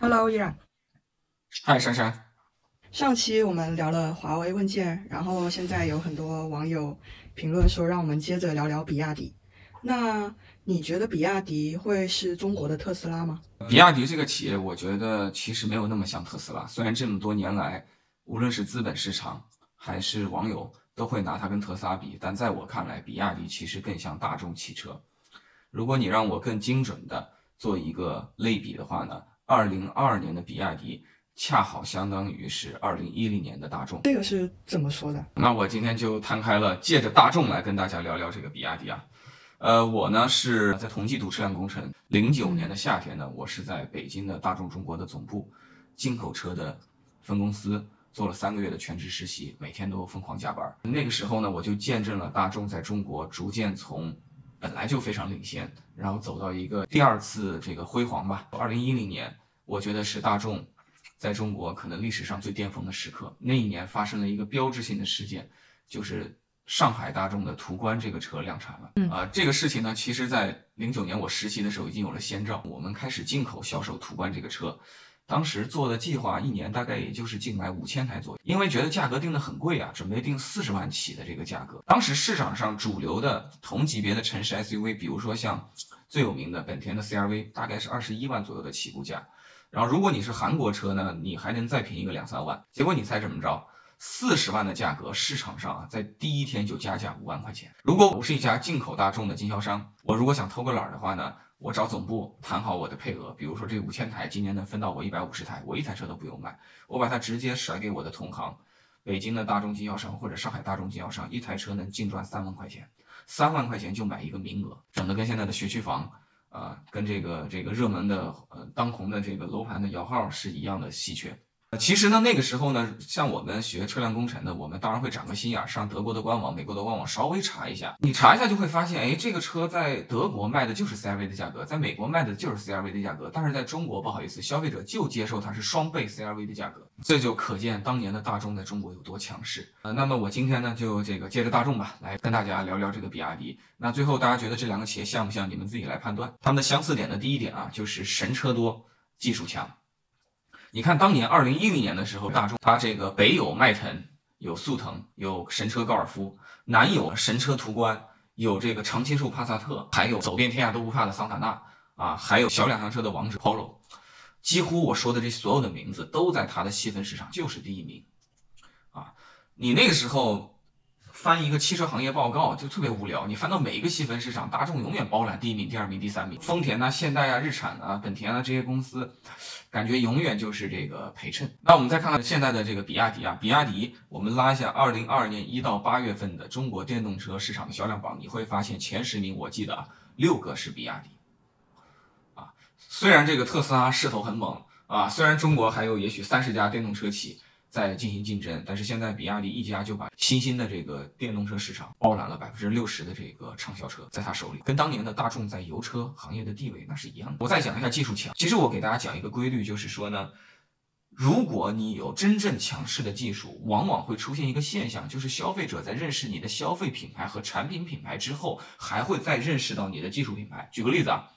Hello，依然。嗨，珊珊。上期我们聊了华为问界，然后现在有很多网友评论说，让我们接着聊聊比亚迪。那你觉得比亚迪会是中国的特斯拉吗？比亚迪这个企业，我觉得其实没有那么像特斯拉。虽然这么多年来，无论是资本市场还是网友都会拿它跟特斯拉比，但在我看来，比亚迪其实更像大众汽车。如果你让我更精准的做一个类比的话呢，二零二二年的比亚迪。恰好相当于是二零一零年的大众，这个是怎么说的？那我今天就摊开了，借着大众来跟大家聊聊这个比亚迪啊。呃，我呢是在同济度车辆工程，零九年的夏天呢，我是在北京的大众中国的总部进口车的分公司做了三个月的全职实习，每天都疯狂加班。那个时候呢，我就见证了大众在中国逐渐从本来就非常领先，然后走到一个第二次这个辉煌吧。二零一零年，我觉得是大众。在中国可能历史上最巅峰的时刻，那一年发生了一个标志性的事件，就是上海大众的途观这个车量产了。啊，这个事情呢，其实在零九年我实习的时候已经有了先兆，我们开始进口销售途观这个车，当时做的计划一年大概也就是净买五千台左右，因为觉得价格定的很贵啊，准备定四十万起的这个价格。当时市场上主流的同级别的城市 SUV，比如说像最有名的本田的 CRV，大概是二十一万左右的起步价。然后，如果你是韩国车呢，你还能再便宜个两三万。结果你猜怎么着？四十万的价格，市场上啊，在第一天就加价五万块钱。如果我是一家进口大众的经销商，我如果想偷个懒的话呢，我找总部谈好我的配额，比如说这五千台今年能分到我一百五十台，我一台车都不用卖，我把它直接甩给我的同行，北京的大众经销商或者上海大众经销商，一台车能净赚三万块钱，三万块钱就买一个名额，整的跟现在的学区房。啊，跟这个这个热门的呃当红的这个楼盘的摇号是一样的稀缺。其实呢，那个时候呢，像我们学车辆工程的，我们当然会长个心眼，上德国的官网、美国的官网稍微查一下。你查一下就会发现，哎，这个车在德国卖的就是 CRV 的价格，在美国卖的就是 CRV 的价格，但是在中国不好意思，消费者就接受它是双倍 CRV 的价格，这就可见当年的大众在中国有多强势。呃，那么我今天呢，就这个借着大众吧，来跟大家聊聊这个比亚迪。那最后大家觉得这两个企业像不像？你们自己来判断。他们的相似点的第一点啊，就是神车多，技术强。你看，当年二零一零年的时候，大众它这个北有迈腾，有速腾，有神车高尔夫，南有神车途观，有这个常青树帕萨特，还有走遍天下都不怕的桑塔纳啊，还有小两厢车的王者 Polo，几乎我说的这所有的名字都在它的细分市场就是第一名啊。你那个时候。翻一个汽车行业报告就特别无聊，你翻到每一个细分市场，大众永远包揽第一名、第二名、第三名，丰田啊、现代啊、日产啊、本田啊这些公司，感觉永远就是这个陪衬。那我们再看看现在的这个比亚迪啊，比亚迪，我们拉一下二零二二年一到八月份的中国电动车市场的销量榜，你会发现前十名，我记得啊，六个是比亚迪。啊，虽然这个特斯拉势头很猛啊，虽然中国还有也许三十家电动车企。在进行竞争，但是现在比亚迪一家就把新兴的这个电动车市场包揽了百分之六十的这个畅销车，在他手里，跟当年的大众在油车行业的地位那是一样的。我再讲一下技术强，其实我给大家讲一个规律，就是说呢，如果你有真正强势的技术，往往会出现一个现象，就是消费者在认识你的消费品牌和产品品牌之后，还会再认识到你的技术品牌。举个例子啊，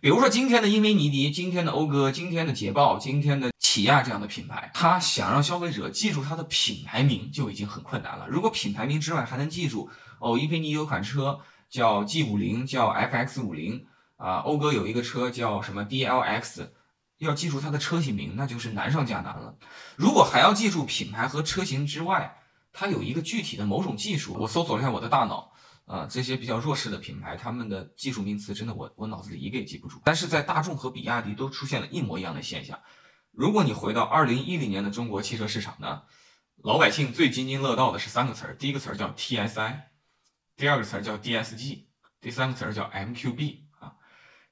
比如说今天的英菲尼迪，今天的讴歌，今天的捷豹，今天的。起亚这样的品牌，它想让消费者记住它的品牌名就已经很困难了。如果品牌名之外还能记住，哦，英菲尼有款车叫 G 五零，叫 FX 五零啊，讴歌有一个车叫什么 DLX，要记住它的车型名，那就是难上加难了。如果还要记住品牌和车型之外，它有一个具体的某种技术，我搜索了一下我的大脑，啊，这些比较弱势的品牌，他们的技术名词真的我我脑子里一个也记不住。但是在大众和比亚迪都出现了一模一样的现象。如果你回到二零一零年的中国汽车市场呢，老百姓最津津乐道的是三个词儿，第一个词儿叫 TSI，第二个词儿叫 DSG，第三个词儿叫 MQB 啊，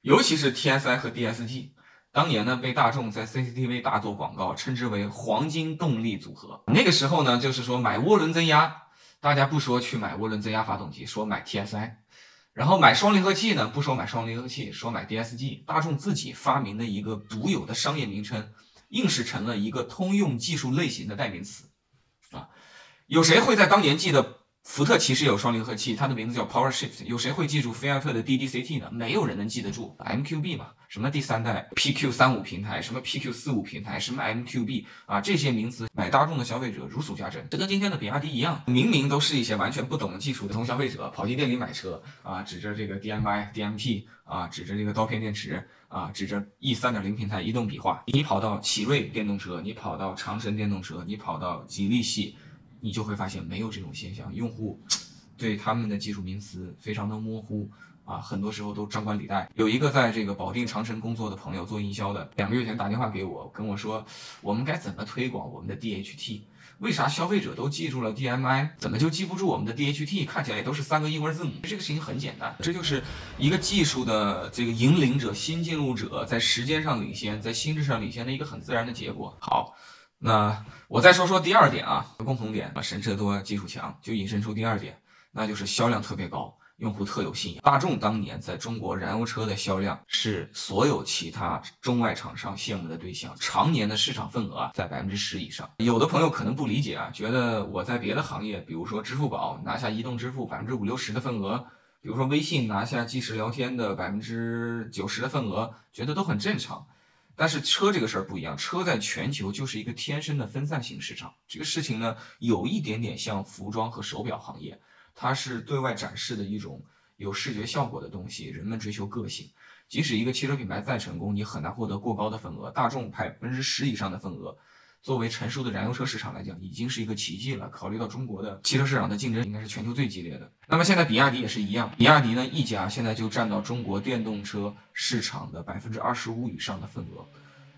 尤其是 TSI 和 DSG，当年呢被大众在 CCTV 大做广告，称之为黄金动力组合。那个时候呢，就是说买涡轮增压，大家不说去买涡轮增压发动机，说买 TSI，然后买双离合器呢，不说买双离合器，说买 DSG，大众自己发明的一个独有的商业名称。硬是成了一个通用技术类型的代名词，啊，有谁会在当年记得福特其实有双离合器，它的名字叫 Power Shift。有谁会记住菲亚特的 DDCT 呢？没有人能记得住 MQB 嘛？什么第三代 PQ 三五平台，什么 PQ 四五平台，什么 MQB 啊，这些名词买大众的消费者如数家珍。这跟今天的比亚迪一样，明明都是一些完全不懂技术的普通消费者，跑进店里买车啊，指着这个 DMI、DMP 啊，指着这个刀片电池啊，指着 E 三点零平台移动比划。你跑到奇瑞电动车，你跑到长城电动车，你跑到吉利系。你就会发现没有这种现象，用户对他们的技术名词非常的模糊啊，很多时候都张冠李戴。有一个在这个保定长城工作的朋友做营销的，两个月前打电话给我，跟我说我们该怎么推广我们的 DHT？为啥消费者都记住了 DMI，怎么就记不住我们的 DHT？看起来也都是三个英文字母。这个事情很简单，这就是一个技术的这个引领者、新进入者在时间上领先，在心智上领先的一个很自然的结果。好。那我再说说第二点啊，共同点，神车多，技术强，就引申出第二点，那就是销量特别高，用户特有信仰。大众当年在中国燃油车的销量是所有其他中外厂商羡慕的对象，常年的市场份额在百分之十以上。有的朋友可能不理解啊，觉得我在别的行业，比如说支付宝拿下移动支付百分之五六十的份额，比如说微信拿下即时聊天的百分之九十的份额，觉得都很正常。但是车这个事儿不一样，车在全球就是一个天生的分散型市场。这个事情呢，有一点点像服装和手表行业，它是对外展示的一种有视觉效果的东西。人们追求个性，即使一个汽车品牌再成功，你很难获得过高的份额。大众百分之十以上的份额。作为成熟的燃油车市场来讲，已经是一个奇迹了。考虑到中国的汽车市场的竞争应该是全球最激烈的，那么现在比亚迪也是一样，比亚迪呢一家现在就占到中国电动车市场的百分之二十五以上的份额。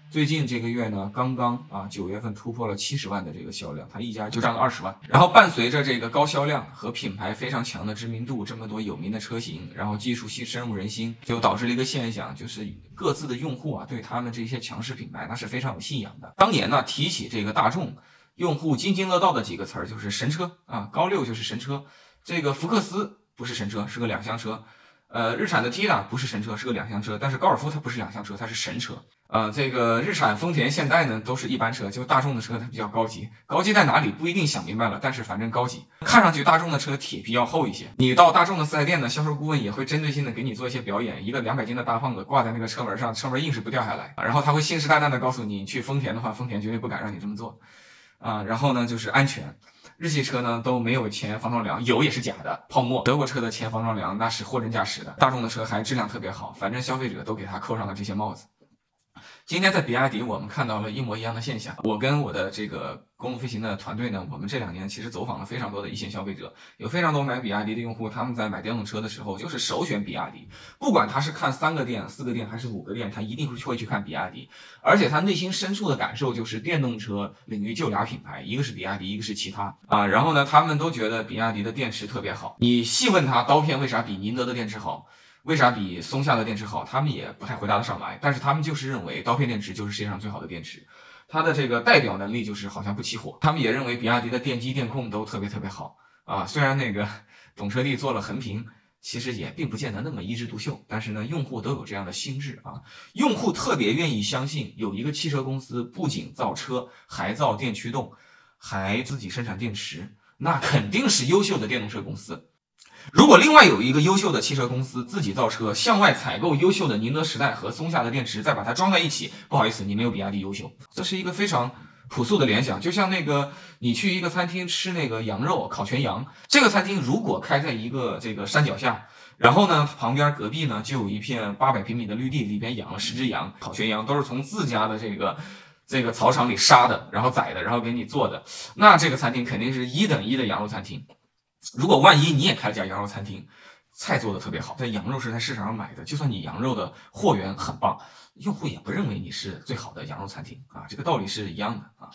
最近这个月呢，刚刚啊九月份突破了七十万的这个销量，它一家就占了二十万。然后伴随着这个高销量和品牌非常强的知名度，这么多有名的车型，然后技术系深入人心，就导致了一个现象，就是各自的用户啊对他们这些强势品牌那是非常有信仰的。当年呢提起这个大众，用户津津乐道的几个词儿就是神车啊，高六就是神车，这个福克斯不是神车，是个两厢车。呃，日产的 T 呢不是神车，是个两厢车，但是高尔夫它不是两厢车，它是神车。呃，这个日产、丰田、现代呢都是一般车，就大众的车它比较高级。高级在哪里不一定想明白了，但是反正高级。看上去大众的车铁皮要厚一些。你到大众的四 S 店呢，销售顾问也会针对性的给你做一些表演，一个两百斤的大胖子挂在那个车门上，车门硬是不掉下来。然后他会信誓旦旦的告诉你，去丰田的话，丰田绝对不敢让你这么做。啊，然后呢就是安全。日系车呢都没有前防撞梁，有也是假的，泡沫。德国车的前防撞梁那是货真价实的，大众的车还质量特别好，反正消费者都给他扣上了这些帽子。今天在比亚迪，我们看到了一模一样的现象。我跟我的这个公路飞行的团队呢，我们这两年其实走访了非常多的一线消费者，有非常多买比亚迪的用户，他们在买电动车的时候就是首选比亚迪，不管他是看三个店、四个店还是五个店，他一定会会去看比亚迪，而且他内心深处的感受就是电动车领域就俩品牌，一个是比亚迪，一个是其他啊。然后呢，他们都觉得比亚迪的电池特别好，你细问他刀片为啥比宁德的电池好？为啥比松下的电池好？他们也不太回答得上来。但是他们就是认为刀片电池就是世界上最好的电池，它的这个代表能力就是好像不起火。他们也认为比亚迪的电机电控都特别特别好啊。虽然那个懂车帝做了横屏，其实也并不见得那么一枝独秀。但是呢，用户都有这样的心智啊，用户特别愿意相信有一个汽车公司不仅造车，还造电驱动，还自己生产电池，那肯定是优秀的电动车公司。如果另外有一个优秀的汽车公司自己造车，向外采购优秀的宁德时代和松下的电池，再把它装在一起，不好意思，你没有比亚迪优秀。这是一个非常朴素的联想，就像那个你去一个餐厅吃那个羊肉烤全羊，这个餐厅如果开在一个这个山脚下，然后呢旁边隔壁呢就有一片八百平米的绿地，里边养了十只羊，烤全羊都是从自家的这个这个草场里杀的，然后宰的，然后给你做的，那这个餐厅肯定是一等一的羊肉餐厅。如果万一你也开了家羊肉餐厅，菜做的特别好，但羊肉是在市场上买的，就算你羊肉的货源很棒，用户也不认为你是最好的羊肉餐厅啊，这个道理是一样的啊。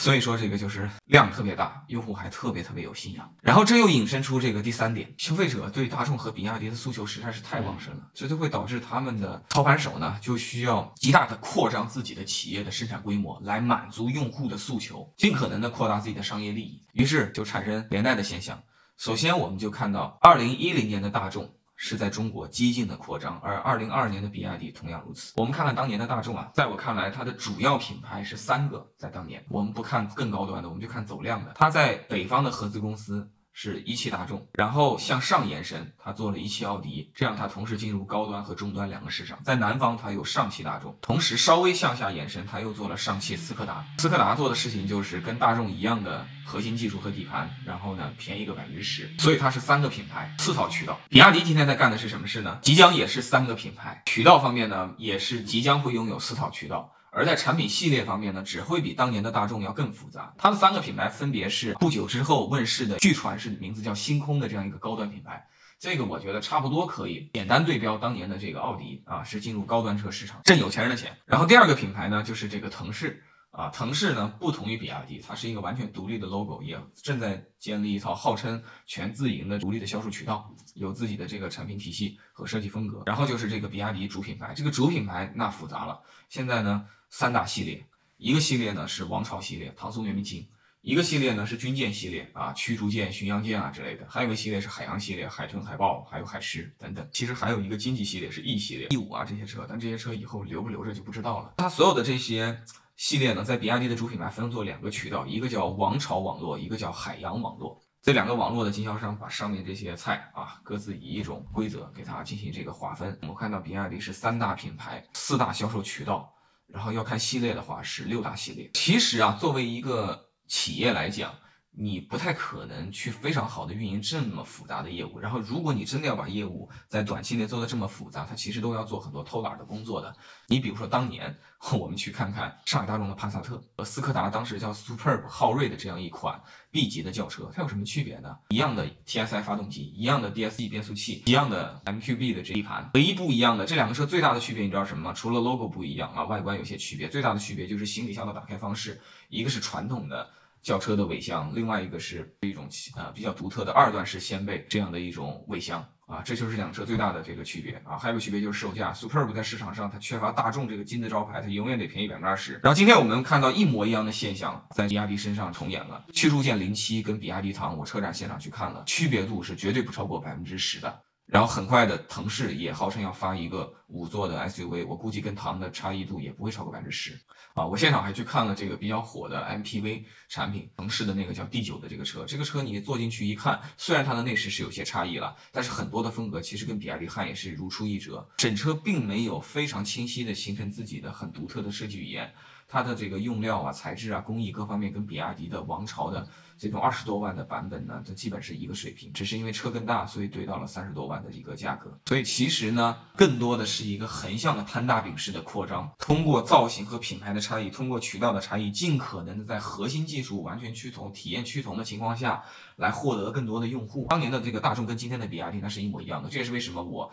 所以说这个就是量特别大，用户还特别特别有信仰。然后这又引申出这个第三点，消费者对大众和比亚迪的诉求实在是太旺盛了，这就会导致他们的操盘手呢就需要极大的扩张自己的企业的生产规模，来满足用户的诉求，尽可能的扩大自己的商业利益，于是就产生连带的现象。首先，我们就看到二零一零年的大众。是在中国激进的扩张，而二零二二年的比亚迪同样如此。我们看看当年的大众啊，在我看来，它的主要品牌是三个，在当年，我们不看更高端的，我们就看走量的。它在北方的合资公司。是一汽大众，然后向上延伸，它做了一汽奥迪，这样它同时进入高端和中端两个市场。在南方，它有上汽大众，同时稍微向下延伸，它又做了上汽斯柯达。斯柯达做的事情就是跟大众一样的核心技术和底盘，然后呢便宜个百分之十，所以它是三个品牌，四套渠道。比亚迪今天在干的是什么事呢？即将也是三个品牌，渠道方面呢也是即将会拥有四套渠道。而在产品系列方面呢，只会比当年的大众要更复杂。它的三个品牌分别是不久之后问世的，据传是名字叫星空的这样一个高端品牌。这个我觉得差不多可以简单对标当年的这个奥迪啊，是进入高端车市场挣有钱人的钱。然后第二个品牌呢，就是这个腾势啊，腾势呢不同于比亚迪，它是一个完全独立的 logo，也正在建立一套号称全自营的独立的销售渠道，有自己的这个产品体系和设计风格。然后就是这个比亚迪主品牌，这个主品牌那复杂了，现在呢。三大系列，一个系列呢是王朝系列，唐宋元明清；一个系列呢是军舰系列啊，驱逐舰、巡洋舰啊之类的；还有一个系列是海洋系列，海豚、海豹，还有海狮等等。其实还有一个经济系列是 E 系列，E 五啊这些车，但这些车以后留不留着就不知道了。它所有的这些系列呢，在比亚迪的主品牌分做两个渠道，一个叫王朝网络，一个叫海洋网络。这两个网络的经销商把上面这些菜啊，各自以一种规则给它进行这个划分。我们看到比亚迪是三大品牌，四大销售渠道。然后要看系列的话是六大系列。其实啊，作为一个企业来讲，你不太可能去非常好的运营这么复杂的业务。然后，如果你真的要把业务在短期内做的这么复杂，它其实都要做很多偷懒的工作的。你比如说，当年 我们去看看上海大众的帕萨特和斯柯达当时叫 Superb 昊锐的这样一款 B 级的轿车，它有什么区别呢？一样的 TSI 发动机，一样的 DSG 变速器，一样的 MQB 的这一盘，唯一不一样的这两个车最大的区别你知道什么吗？除了 logo 不一样啊，外观有些区别，最大的区别就是行李箱的打开方式，一个是传统的。轿车的尾箱，另外一个是一种呃比较独特的二段式掀背这样的一种尾箱啊，这就是两车最大的这个区别啊。还有个区别就是售价，Superb 在市场上它缺乏大众这个金字招牌，它永远得便宜百分之二十。然后今天我们看到一模一样的现象在比亚迪身上重演了，驱逐舰零七跟比亚迪唐，我车展现场去看了，区别度是绝对不超过百分之十的。然后很快的，腾势也号称要发一个五座的 SUV，我估计跟唐的差异度也不会超过百分之十啊。我现场还去看了这个比较火的 MPV 产品，腾势的那个叫 D 九的这个车，这个车你坐进去一看，虽然它的内饰是有些差异了，但是很多的风格其实跟比亚迪汉也是如出一辙，整车并没有非常清晰的形成自己的很独特的设计语言。它的这个用料啊、材质啊、工艺各方面跟比亚迪的王朝的这种二十多万的版本呢，这基本是一个水平。只是因为车更大，所以怼到了三十多万的一个价格。所以其实呢，更多的是一个横向的摊大饼式的扩张，通过造型和品牌的差异，通过渠道的差异，尽可能的在核心技术完全趋同、体验趋同的情况下来获得更多的用户。当年的这个大众跟今天的比亚迪那是一模一样的，这也是为什么我。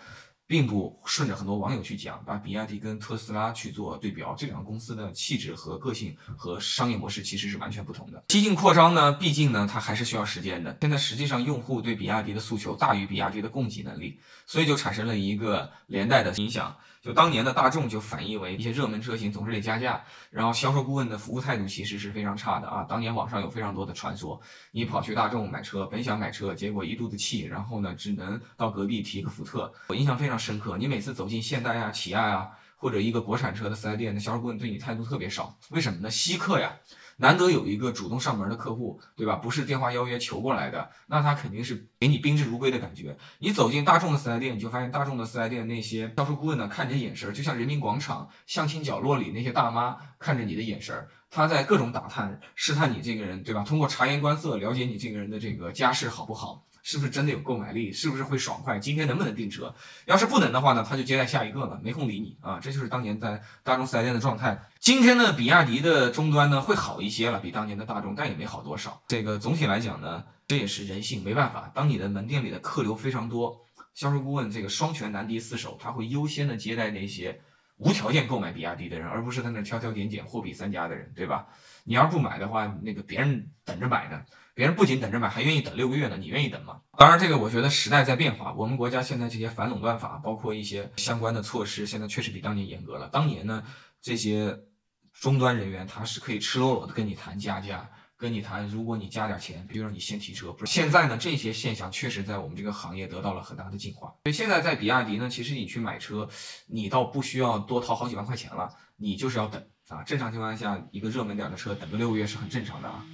并不顺着很多网友去讲，把比亚迪跟特斯拉去做对标，这两个公司的气质和个性和商业模式其实是完全不同的。激进扩张呢，毕竟呢，它还是需要时间的。现在实际上用户对比亚迪的诉求大于比亚迪的供给能力，所以就产生了一个连带的影响。就当年的大众就反映为一些热门车型总是得加价，然后销售顾问的服务态度其实是非常差的啊。当年网上有非常多的传说，你跑去大众买车，本想买车，结果一肚子气，然后呢只能到隔壁提个福特。我印象非常深刻，你每次走进现代呀、起亚呀或者一个国产车的四 S 店，那销售顾问对你态度特别少，为什么呢？稀客呀。难得有一个主动上门的客户，对吧？不是电话邀约求过来的，那他肯定是给你宾至如归的感觉。你走进大众的四 S 店，你就发现大众的四 S 店那些销售顾问呢，看你的眼神就像人民广场相亲角落里那些大妈看着你的眼神，他在各种打探试探你这个人，对吧？通过察言观色了解你这个人的这个家世好不好。是不是真的有购买力？是不是会爽快？今天能不能订车？要是不能的话呢，他就接待下一个了，没空理你啊！这就是当年在大众四 S 店的状态。今天呢，比亚迪的终端呢会好一些了，比当年的大众，但也没好多少。这个总体来讲呢，这也是人性，没办法。当你的门店里的客流非常多，销售顾问这个双拳难敌四手，他会优先的接待那些无条件购买比亚迪的人，而不是在那挑挑拣拣货比三家的人，对吧？你要是不买的话，那个别人等着买呢。别人不仅等着买，还愿意等六个月呢。你愿意等吗？当然，这个我觉得时代在变化。我们国家现在这些反垄断法，包括一些相关的措施，现在确实比当年严格了。当年呢，这些终端人员他是可以赤裸裸的跟你谈加价，跟你谈，如果你加点钱，比如说你先提车，不是现在呢，这些现象确实在我们这个行业得到了很大的进化。所以现在在比亚迪呢，其实你去买车，你倒不需要多掏好几万块钱了，你就是要等啊。正常情况下，一个热门点的车等个六个月是很正常的啊。